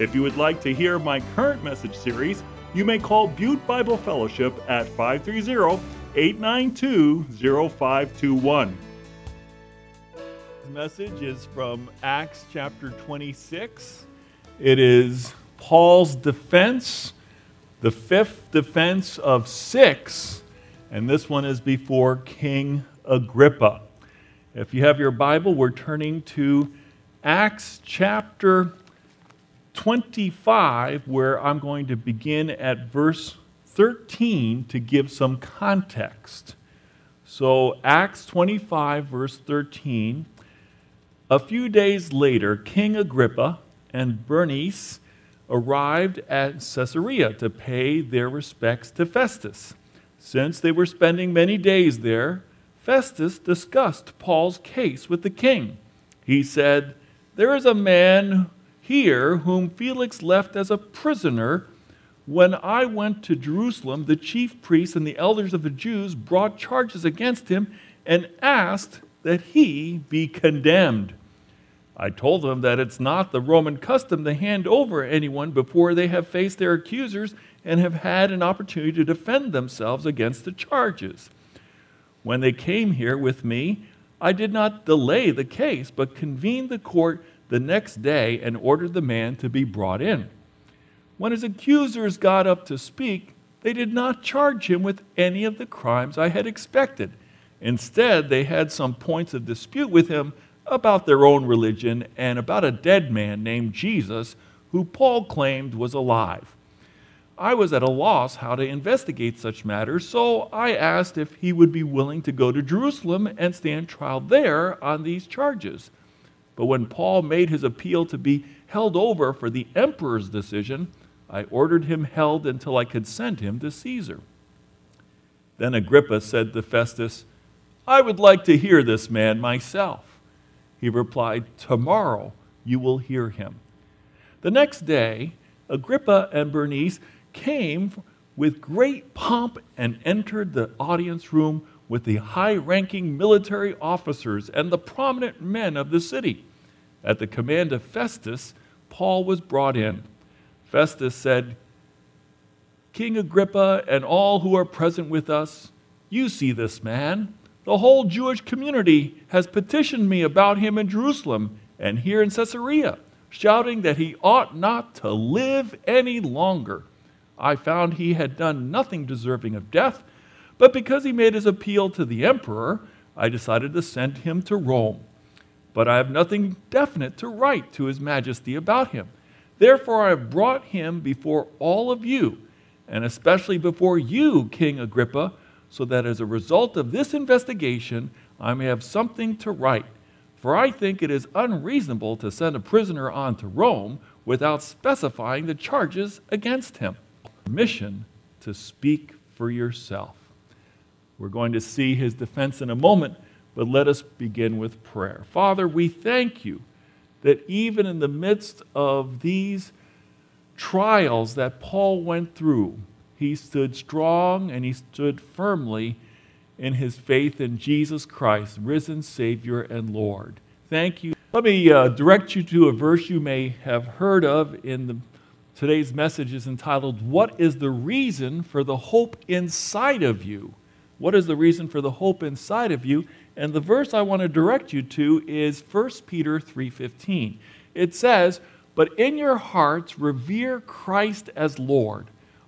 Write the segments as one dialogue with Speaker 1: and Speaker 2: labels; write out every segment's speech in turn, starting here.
Speaker 1: If you would like to hear my current message series, you may call Butte Bible Fellowship at 530 892 0521. The message is from Acts chapter 26. It is Paul's defense, the fifth defense of six, and this one is before King Agrippa. If you have your Bible, we're turning to Acts chapter 25, where I'm going to begin at verse 13 to give some context. So, Acts 25, verse 13. A few days later, King Agrippa and Bernice arrived at Caesarea to pay their respects to Festus. Since they were spending many days there, Festus discussed Paul's case with the king. He said, There is a man here whom Felix left as a prisoner when I went to Jerusalem, the chief priests and the elders of the Jews brought charges against him and asked that he be condemned. I told them that it's not the Roman custom to hand over anyone before they have faced their accusers and have had an opportunity to defend themselves against the charges. When they came here with me, I did not delay the case, but convened the court the next day and ordered the man to be brought in. When his accusers got up to speak, they did not charge him with any of the crimes I had expected. Instead, they had some points of dispute with him about their own religion and about a dead man named Jesus who Paul claimed was alive. I was at a loss how to investigate such matters, so I asked if he would be willing to go to Jerusalem and stand trial there on these charges. But when Paul made his appeal to be held over for the emperor's decision, I ordered him held until I could send him to Caesar. Then Agrippa said to Festus, I would like to hear this man myself. He replied, Tomorrow you will hear him. The next day, Agrippa and Bernice came with great pomp and entered the audience room with the high ranking military officers and the prominent men of the city. At the command of Festus, Paul was brought in. Festus said, King Agrippa and all who are present with us, you see this man. The whole Jewish community has petitioned me about him in Jerusalem and here in Caesarea, shouting that he ought not to live any longer. I found he had done nothing deserving of death, but because he made his appeal to the emperor, I decided to send him to Rome. But I have nothing definite to write to his majesty about him. Therefore, I have brought him before all of you, and especially before you, King Agrippa, so that as a result of this investigation, I may have something to write. For I think it is unreasonable to send a prisoner on to Rome without specifying the charges against him. Permission to speak for yourself. We're going to see his defense in a moment, but let us begin with prayer. Father, we thank you that even in the midst of these trials that Paul went through, he stood strong and he stood firmly in his faith in Jesus Christ, risen Savior and Lord. Thank you. Let me uh, direct you to a verse you may have heard of in the, today's message is entitled, What is the reason for the hope inside of you? What is the reason for the hope inside of you? And the verse I want to direct you to is 1 Peter 3:15. It says, "But in your hearts revere Christ as Lord.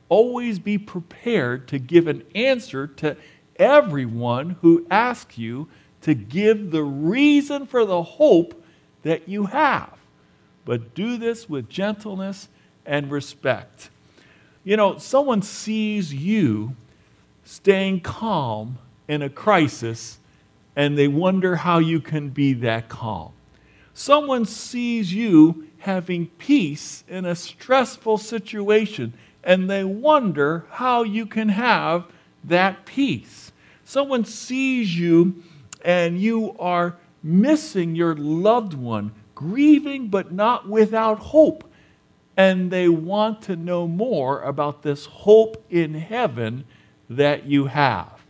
Speaker 1: Always be prepared to give an answer to everyone who asks you to give the reason for the hope that you have. But do this with gentleness and respect." You know, someone sees you staying calm in a crisis and they wonder how you can be that calm. Someone sees you having peace in a stressful situation, and they wonder how you can have that peace. Someone sees you and you are missing your loved one, grieving but not without hope. And they want to know more about this hope in heaven that you have.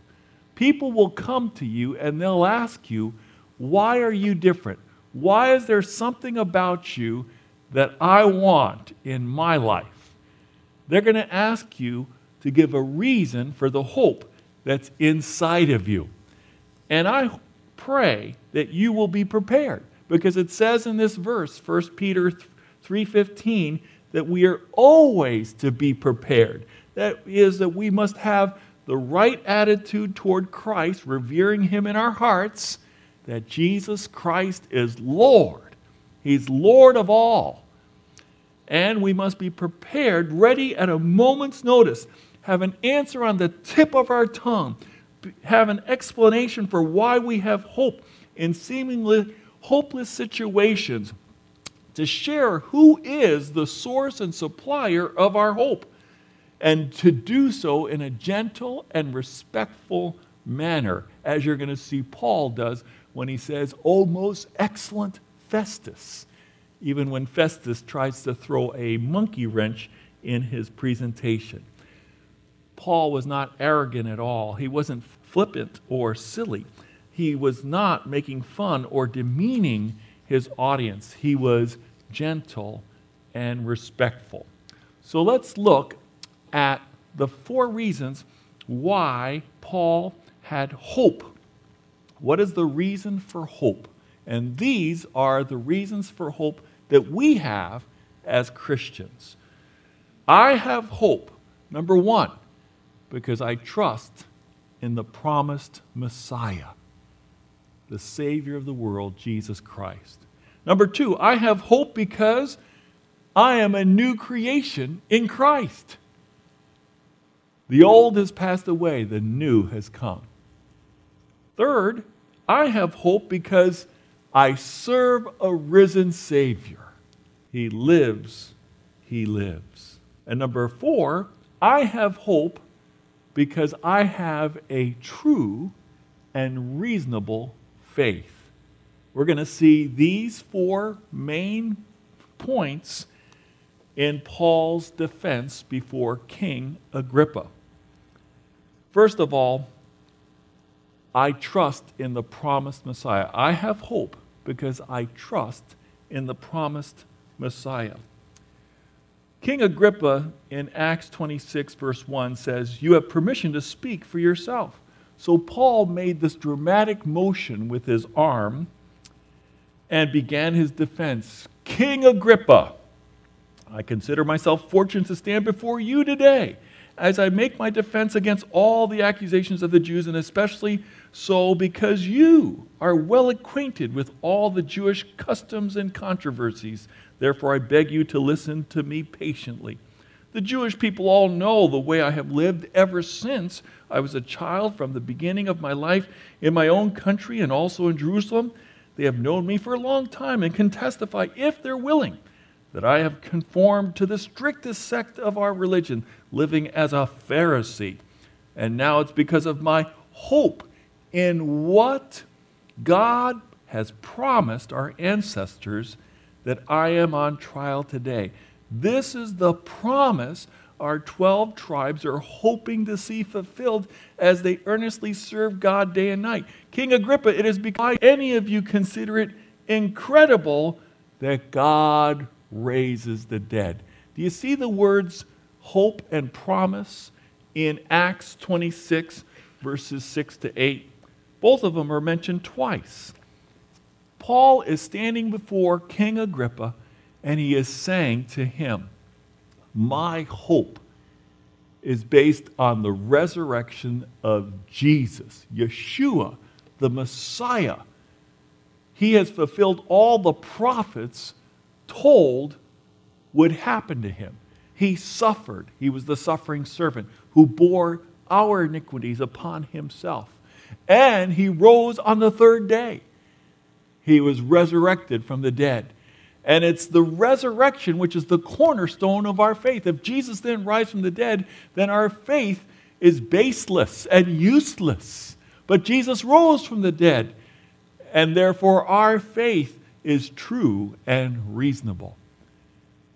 Speaker 1: People will come to you and they'll ask you, Why are you different? Why is there something about you that I want in my life? They're going to ask you to give a reason for the hope that's inside of you. And I pray that you will be prepared because it says in this verse 1 Peter 3:15 that we are always to be prepared. That is that we must have the right attitude toward Christ, revering him in our hearts, that Jesus Christ is Lord. He's Lord of all. And we must be prepared, ready at a moment's notice, have an answer on the tip of our tongue, have an explanation for why we have hope in seemingly hopeless situations, to share who is the source and supplier of our hope, and to do so in a gentle and respectful manner, as you're going to see Paul does when he says, O most excellent Festus, even when Festus tries to throw a monkey wrench in his presentation. Paul was not arrogant at all. He wasn't flippant or silly. He was not making fun or demeaning his audience. He was gentle and respectful. So let's look at the four reasons why Paul had hope. What is the reason for hope? And these are the reasons for hope that we have as Christians. I have hope, number one, because I trust in the promised Messiah, the Savior of the world, Jesus Christ. Number two, I have hope because I am a new creation in Christ. The old has passed away, the new has come. Third, I have hope because I serve a risen Savior. He lives, He lives. And number four, I have hope because I have a true and reasonable faith. We're going to see these four main points in Paul's defense before King Agrippa. First of all, I trust in the promised Messiah. I have hope because I trust in the promised Messiah. King Agrippa in Acts 26, verse 1 says, You have permission to speak for yourself. So Paul made this dramatic motion with his arm and began his defense. King Agrippa, I consider myself fortunate to stand before you today as I make my defense against all the accusations of the Jews, and especially so because you are well acquainted with all the Jewish customs and controversies Therefore, I beg you to listen to me patiently. The Jewish people all know the way I have lived ever since I was a child from the beginning of my life in my own country and also in Jerusalem. They have known me for a long time and can testify, if they're willing, that I have conformed to the strictest sect of our religion, living as a Pharisee. And now it's because of my hope in what God has promised our ancestors that I am on trial today. This is the promise our 12 tribes are hoping to see fulfilled as they earnestly serve God day and night. King Agrippa, it is because any of you consider it incredible that God raises the dead. Do you see the words hope and promise in Acts 26, verses 6 to 8? Both of them are mentioned twice. Paul is standing before King Agrippa and he is saying to him, My hope is based on the resurrection of Jesus, Yeshua, the Messiah. He has fulfilled all the prophets told would happen to him. He suffered. He was the suffering servant who bore our iniquities upon himself. And he rose on the third day he was resurrected from the dead. And it's the resurrection which is the cornerstone of our faith. If Jesus didn't rise from the dead, then our faith is baseless and useless. But Jesus rose from the dead, and therefore our faith is true and reasonable.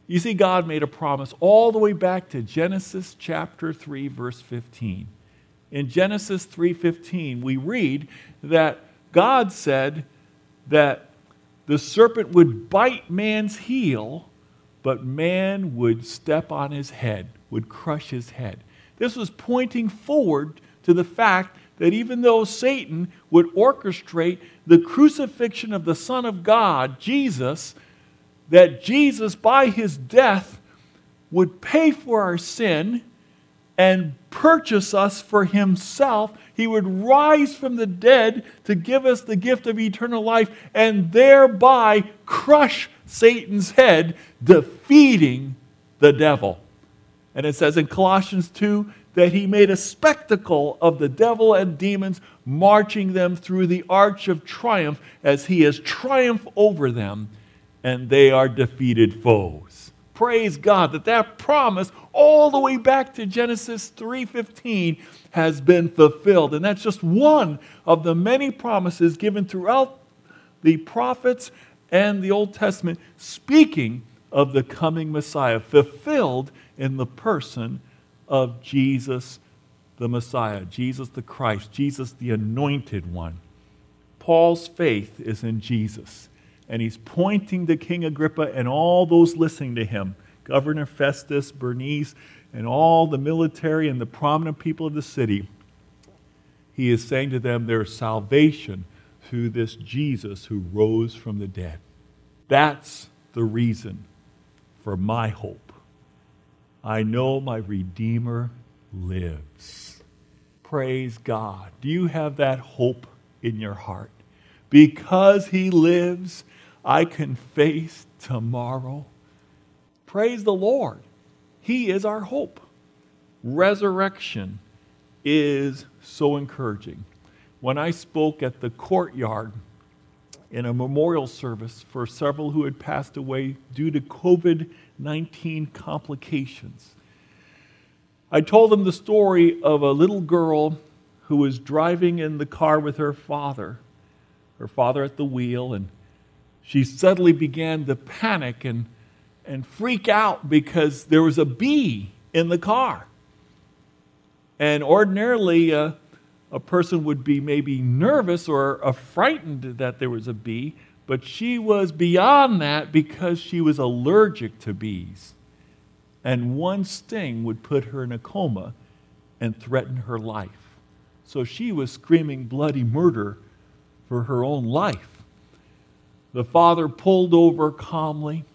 Speaker 1: You see, God made a promise all the way back to Genesis chapter 3, verse 15. In Genesis 3:15, we read that God said that the serpent would bite man's heel, but man would step on his head, would crush his head. This was pointing forward to the fact that even though Satan would orchestrate the crucifixion of the Son of God, Jesus, that Jesus, by his death, would pay for our sin and purchase us for himself. He would rise from the dead to give us the gift of eternal life and thereby crush Satan's head, defeating the devil. And it says in Colossians 2 that he made a spectacle of the devil and demons, marching them through the arch of triumph as he has triumphed over them and they are defeated foes. Praise God that that promise all the way back to Genesis 3:15 has been fulfilled. And that's just one of the many promises given throughout the prophets and the Old Testament speaking of the coming Messiah fulfilled in the person of Jesus the Messiah, Jesus the Christ, Jesus the anointed one. Paul's faith is in Jesus and he's pointing to King Agrippa and all those listening to him Governor Festus, Bernice, and all the military and the prominent people of the city. He is saying to them, There's salvation through this Jesus who rose from the dead. That's the reason for my hope. I know my Redeemer lives. Praise God. Do you have that hope in your heart? Because he lives, I can face tomorrow. Praise the Lord. He is our hope. Resurrection is so encouraging. When I spoke at the courtyard in a memorial service for several who had passed away due to COVID 19 complications, I told them the story of a little girl who was driving in the car with her father, her father at the wheel, and she suddenly began to panic and, and freak out because there was a bee in the car. And ordinarily, uh, a person would be maybe nervous or frightened that there was a bee, but she was beyond that because she was allergic to bees. And one sting would put her in a coma and threaten her life. So she was screaming bloody murder for her own life. The father pulled over calmly,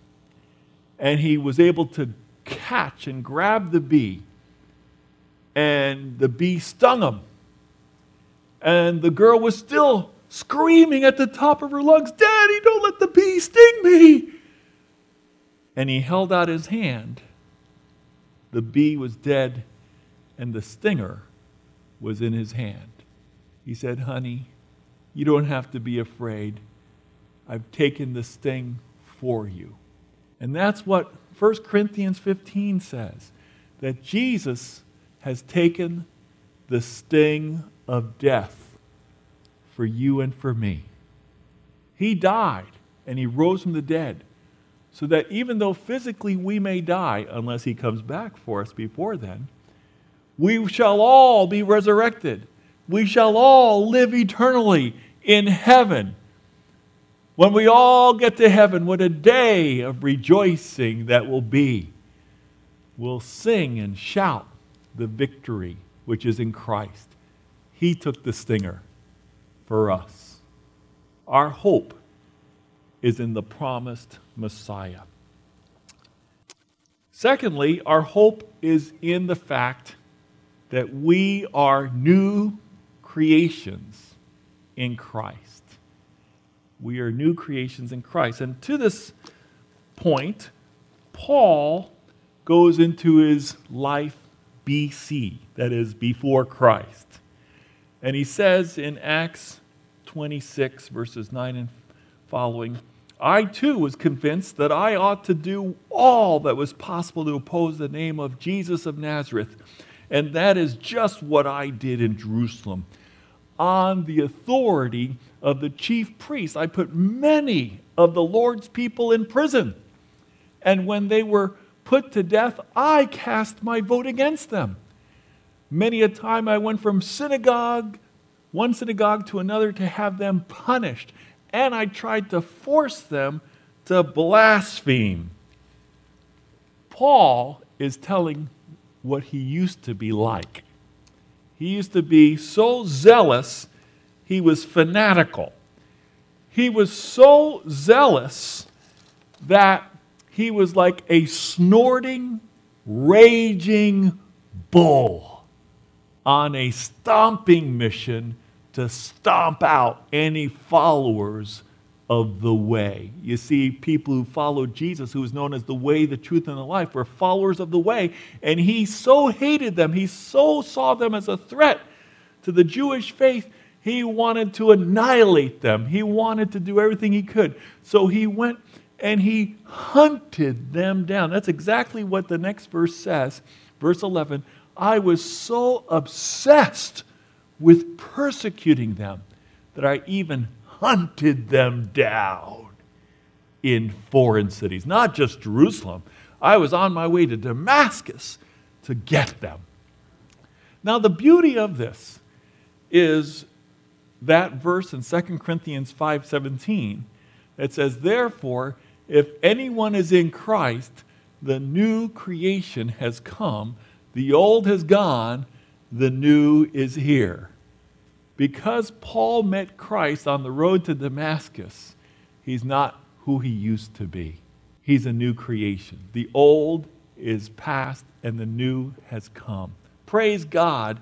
Speaker 1: and he was able to catch and grab the bee. And the bee stung him. And the girl was still screaming at the top of her lungs, Daddy, don't let the bee sting me. And he held out his hand. The bee was dead, and the stinger was in his hand. He said, Honey, you don't have to be afraid. I've taken the sting for you. And that's what 1 Corinthians 15 says that Jesus has taken the sting of death for you and for me. He died and he rose from the dead so that even though physically we may die, unless he comes back for us before then, we shall all be resurrected. We shall all live eternally in heaven when we all get to heaven, what a day of rejoicing that will be. We'll sing and shout the victory which is in Christ. He took the stinger for us. Our hope is in the promised Messiah. Secondly, our hope is in the fact that we are new creations in Christ. We are new creations in Christ. And to this point, Paul goes into his life BC, that is, before Christ. And he says in Acts 26, verses 9 and following, I too was convinced that I ought to do all that was possible to oppose the name of Jesus of Nazareth. And that is just what I did in Jerusalem. On the authority of the chief priests, I put many of the Lord's people in prison. And when they were put to death, I cast my vote against them. Many a time I went from synagogue, one synagogue to another to have them punished and I tried to force them to blaspheme. Paul is telling what he used to be like. He used to be so zealous, he was fanatical. He was so zealous that he was like a snorting, raging bull on a stomping mission to stomp out any followers of the way. You see, people who followed Jesus, who was known as the way, the truth, and the life, were followers of the way. And he so hated them, he so saw them as a threat to the Jewish faith, he wanted to annihilate them. He wanted to do everything he could. So he went and he hunted them down. That's exactly what the next verse says. Verse 11 I was so obsessed with persecuting them that I even hunted them down in foreign cities, not just Jerusalem. I was on my way to Damascus to get them. Now, the beauty of this is that verse in 2 Corinthians 5:17 that says, "Therefore, if anyone is in Christ, the new creation has come, the old has gone, the new is here. Because Paul met Christ on the road to Damascus, he's not who he used to be. He's a new creation. The old is past and the new has come. Praise God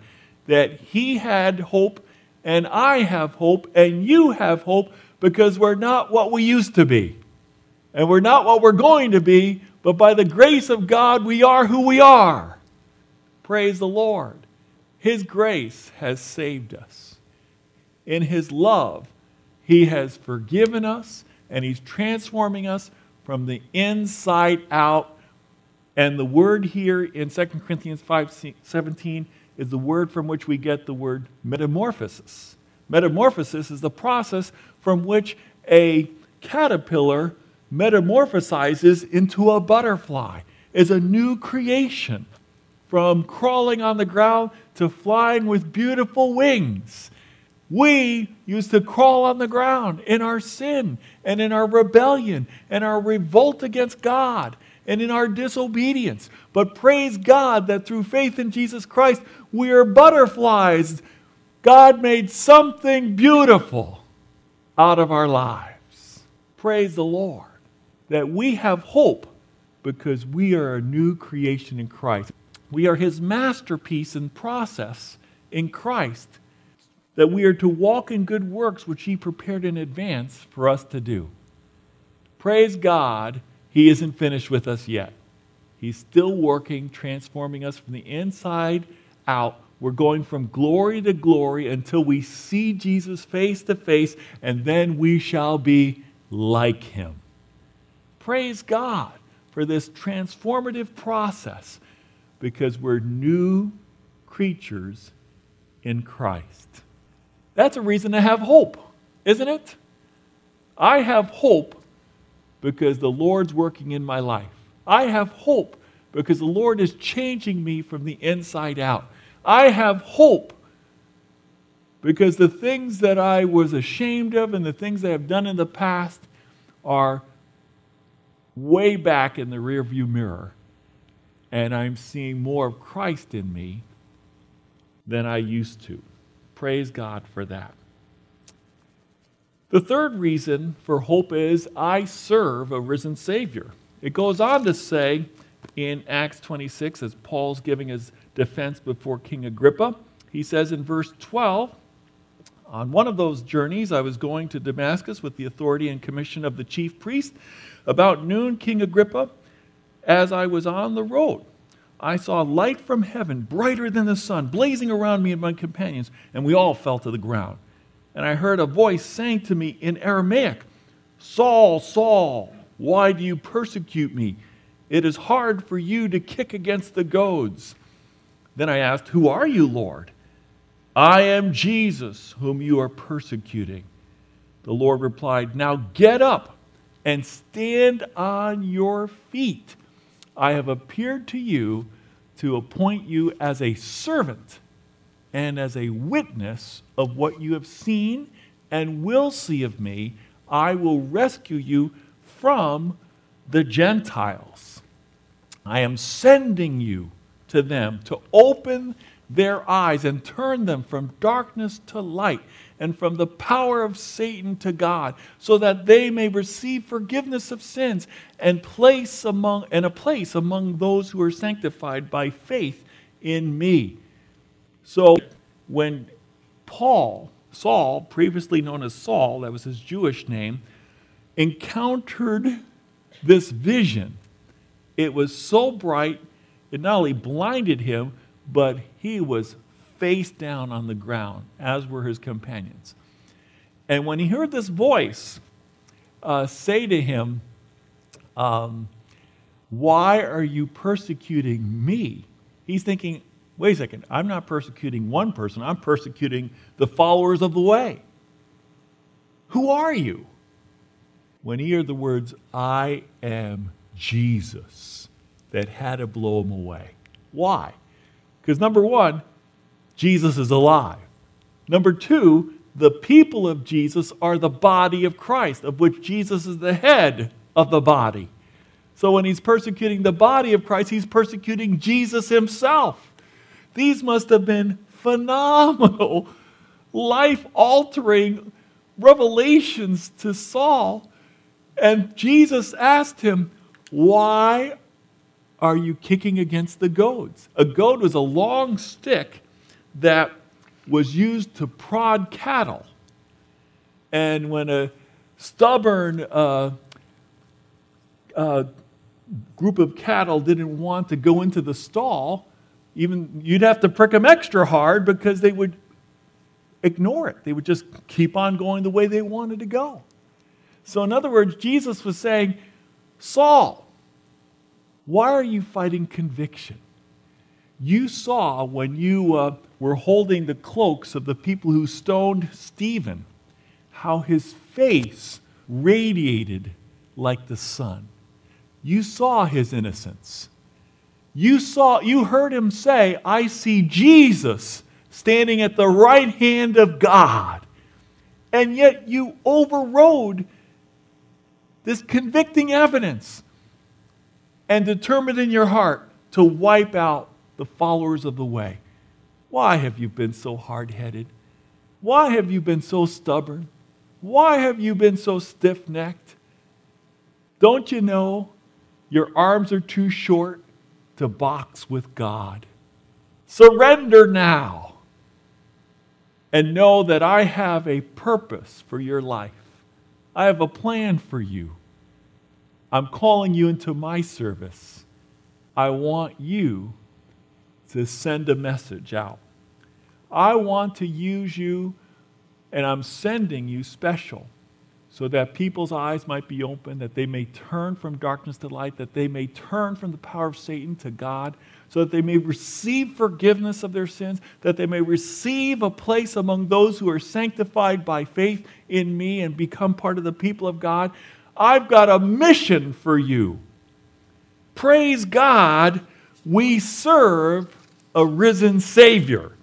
Speaker 1: that he had hope and I have hope and you have hope because we're not what we used to be. And we're not what we're going to be, but by the grace of God, we are who we are. Praise the Lord. His grace has saved us. In His love, He has forgiven us and He's transforming us from the inside out. And the word here in 2 Corinthians 5 17 is the word from which we get the word metamorphosis. Metamorphosis is the process from which a caterpillar metamorphosizes into a butterfly, is a new creation from crawling on the ground to flying with beautiful wings. We used to crawl on the ground in our sin and in our rebellion and our revolt against God and in our disobedience. But praise God that through faith in Jesus Christ, we are butterflies. God made something beautiful out of our lives. Praise the Lord that we have hope because we are a new creation in Christ. We are his masterpiece in process in Christ, that we are to walk in good works which he prepared in advance for us to do. Praise God, he isn't finished with us yet. He's still working, transforming us from the inside out. We're going from glory to glory until we see Jesus face to face, and then we shall be like him. Praise God for this transformative process because we're new creatures in Christ. That's a reason to have hope, isn't it? I have hope because the Lord's working in my life. I have hope because the Lord is changing me from the inside out. I have hope because the things that I was ashamed of and the things I've done in the past are way back in the rearview mirror and I'm seeing more of Christ in me than I used to. Praise God for that. The third reason for hope is I serve a risen Savior. It goes on to say in Acts 26, as Paul's giving his defense before King Agrippa, he says in verse 12, on one of those journeys, I was going to Damascus with the authority and commission of the chief priest. About noon, King Agrippa as I was on the road, I saw light from heaven, brighter than the sun, blazing around me and my companions, and we all fell to the ground. And I heard a voice saying to me in Aramaic, Saul, Saul, why do you persecute me? It is hard for you to kick against the goads. Then I asked, Who are you, Lord? I am Jesus, whom you are persecuting. The Lord replied, Now get up and stand on your feet. I have appeared to you to appoint you as a servant and as a witness of what you have seen and will see of me. I will rescue you from the Gentiles. I am sending you to them to open their eyes and turn them from darkness to light and from the power of Satan to God, so that they may receive forgiveness of sins and place among and a place among those who are sanctified by faith in me. So when Paul, Saul, previously known as Saul, that was his Jewish name, encountered this vision, it was so bright, it not only blinded him, but he was face down on the ground, as were his companions. And when he heard this voice uh, say to him, um, Why are you persecuting me? He's thinking, Wait a second, I'm not persecuting one person, I'm persecuting the followers of the way. Who are you? When he heard the words, I am Jesus, that had to blow him away. Why? Because number one, Jesus is alive. Number two, the people of Jesus are the body of Christ, of which Jesus is the head of the body. So when he's persecuting the body of Christ, he's persecuting Jesus himself. These must have been phenomenal, life altering revelations to Saul. And Jesus asked him, Why are you kicking against the goads? A goad was a long stick that was used to prod cattle. And when a stubborn uh, uh, group of cattle didn't want to go into the stall, even you'd have to prick them extra hard because they would ignore it. They would just keep on going the way they wanted to go. So, in other words, Jesus was saying, Saul, why are you fighting conviction? You saw when you uh, were holding the cloaks of the people who stoned Stephen how his face radiated like the sun. You saw his innocence. You saw you heard him say, "I see Jesus standing at the right hand of God." And yet you overrode this convicting evidence and determined in your heart to wipe out the followers of the way. Why have you been so hard headed? Why have you been so stubborn? Why have you been so stiff necked? Don't you know your arms are too short to box with God? Surrender now and know that I have a purpose for your life. I have a plan for you. I'm calling you into my service. I want you to send a message out. I want to use you, and I'm sending you special so that people's eyes might be open, that they may turn from darkness to light, that they may turn from the power of Satan to God, so that they may receive forgiveness of their sins, that they may receive a place among those who are sanctified by faith in me and become part of the people of God. I've got a mission for you. Praise God, we serve a risen Savior.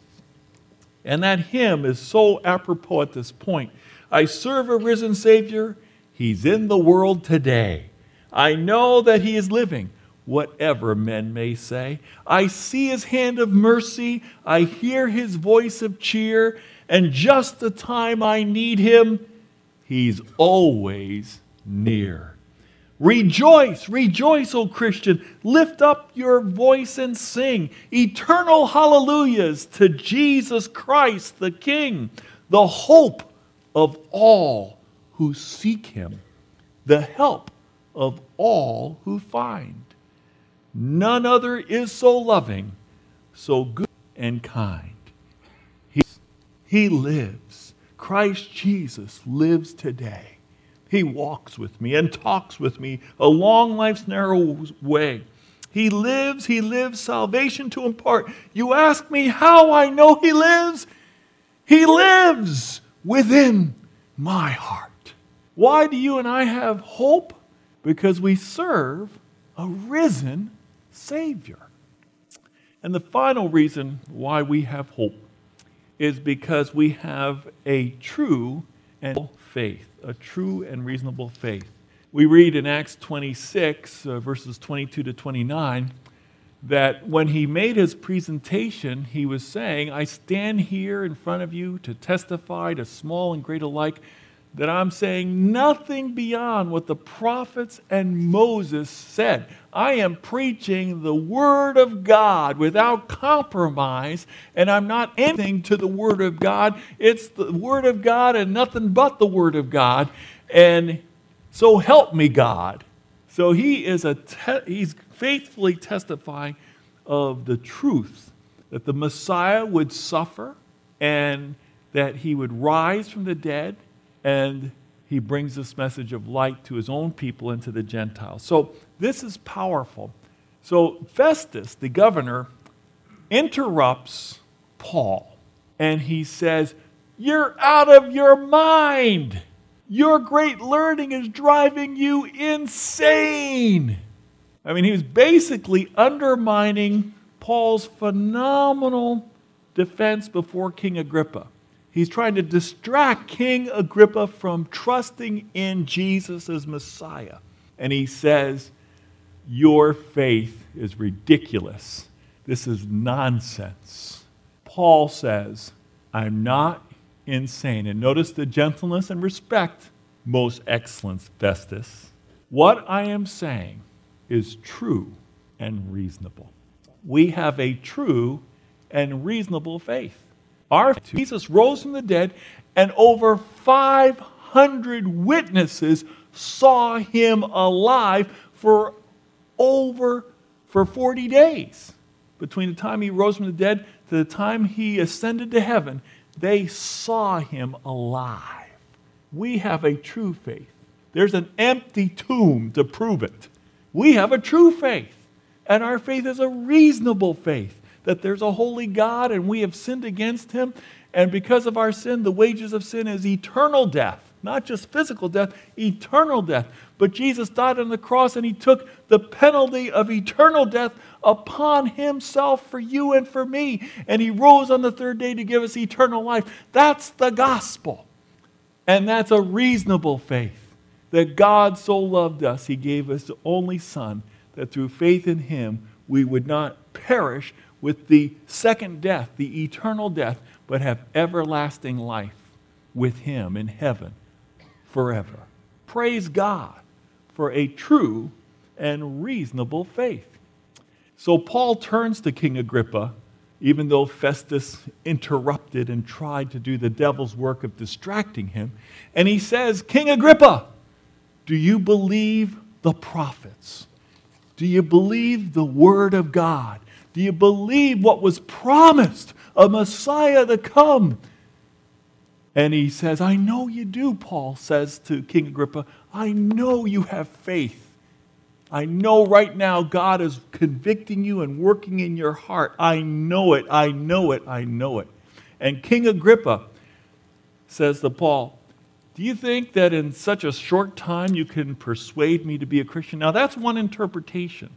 Speaker 1: And that hymn is so apropos at this point. I serve a risen Savior. He's in the world today. I know that He is living, whatever men may say. I see His hand of mercy. I hear His voice of cheer. And just the time I need Him, He's always near. Rejoice, rejoice, O Christian. Lift up your voice and sing eternal hallelujahs to Jesus Christ the King, the hope of all who seek him, the help of all who find. None other is so loving, so good and kind. He, he lives. Christ Jesus lives today. He walks with me and talks with me along life's narrow way. He lives, He lives salvation to impart. You ask me how I know He lives? He lives within my heart. Why do you and I have hope? Because we serve a risen Savior. And the final reason why we have hope is because we have a true and faith, a true and reasonable faith. We read in Acts 26, uh, verses 22 to 29, that when he made his presentation, he was saying, I stand here in front of you to testify to small and great alike that I'm saying nothing beyond what the prophets and Moses said. I am preaching the Word of God without compromise, and I'm not anything to the Word of God. It's the Word of God and nothing but the Word of God. And so help me, God. So he is a te- he's faithfully testifying of the truth that the Messiah would suffer and that he would rise from the dead and he brings this message of light to his own people and to the Gentiles. So this is powerful. So Festus, the governor, interrupts Paul and he says, You're out of your mind. Your great learning is driving you insane. I mean, he was basically undermining Paul's phenomenal defense before King Agrippa. He's trying to distract King Agrippa from trusting in Jesus as Messiah. And he says, Your faith is ridiculous. This is nonsense. Paul says, I'm not insane. And notice the gentleness and respect, most excellent Festus. What I am saying is true and reasonable. We have a true and reasonable faith. Our Jesus rose from the dead, and over 500 witnesses saw him alive for over for 40 days. Between the time he rose from the dead to the time he ascended to heaven, they saw him alive. We have a true faith. There's an empty tomb to prove it. We have a true faith, and our faith is a reasonable faith that there's a holy God and we have sinned against him. And because of our sin, the wages of sin is eternal death, not just physical death, eternal death. But Jesus died on the cross and he took the penalty of eternal death upon himself for you and for me. And he rose on the third day to give us eternal life. That's the gospel. And that's a reasonable faith that God so loved us, he gave us the only Son, that through faith in him we would not perish with the second death, the eternal death, but have everlasting life with him in heaven forever. Praise God for a true and reasonable faith. So Paul turns to King Agrippa, even though Festus interrupted and tried to do the devil's work of distracting him, and he says, King Agrippa, do you believe the prophets? Do you believe the word of God? Do you believe what was promised? A Messiah to come. And he says, I know you do, Paul says to King Agrippa. I know you have faith. I know right now God is convicting you and working in your heart. I know it, I know it, I know it. And King Agrippa says to Paul, Do you think that in such a short time you can persuade me to be a Christian? Now, that's one interpretation.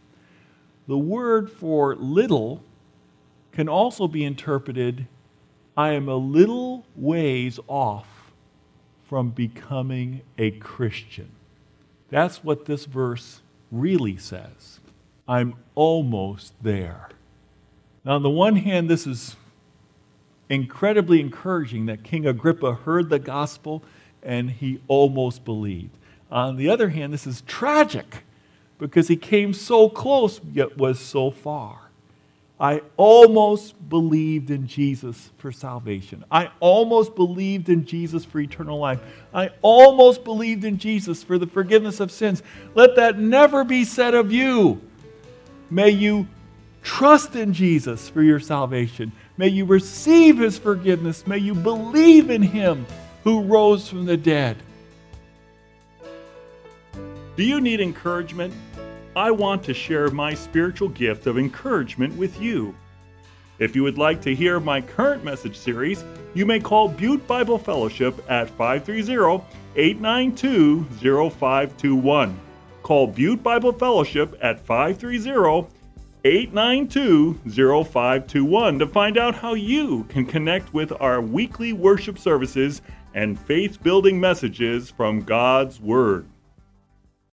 Speaker 1: The word for little can also be interpreted I am a little ways off from becoming a Christian. That's what this verse really says. I'm almost there. Now, on the one hand, this is incredibly encouraging that King Agrippa heard the gospel and he almost believed. On the other hand, this is tragic because he came so close yet was so far. I almost believed in Jesus for salvation. I almost believed in Jesus for eternal life. I almost believed in Jesus for the forgiveness of sins. Let that never be said of you. May you trust in Jesus for your salvation. May you receive his forgiveness. May you believe in him who rose from the dead.
Speaker 2: Do you need encouragement? I want to share my spiritual gift of encouragement with you. If you would like to hear my current message series, you may call Butte Bible Fellowship at 530 892 0521. Call Butte Bible Fellowship at 530 892 0521 to find out how you can connect with our weekly worship services and faith building messages from God's Word.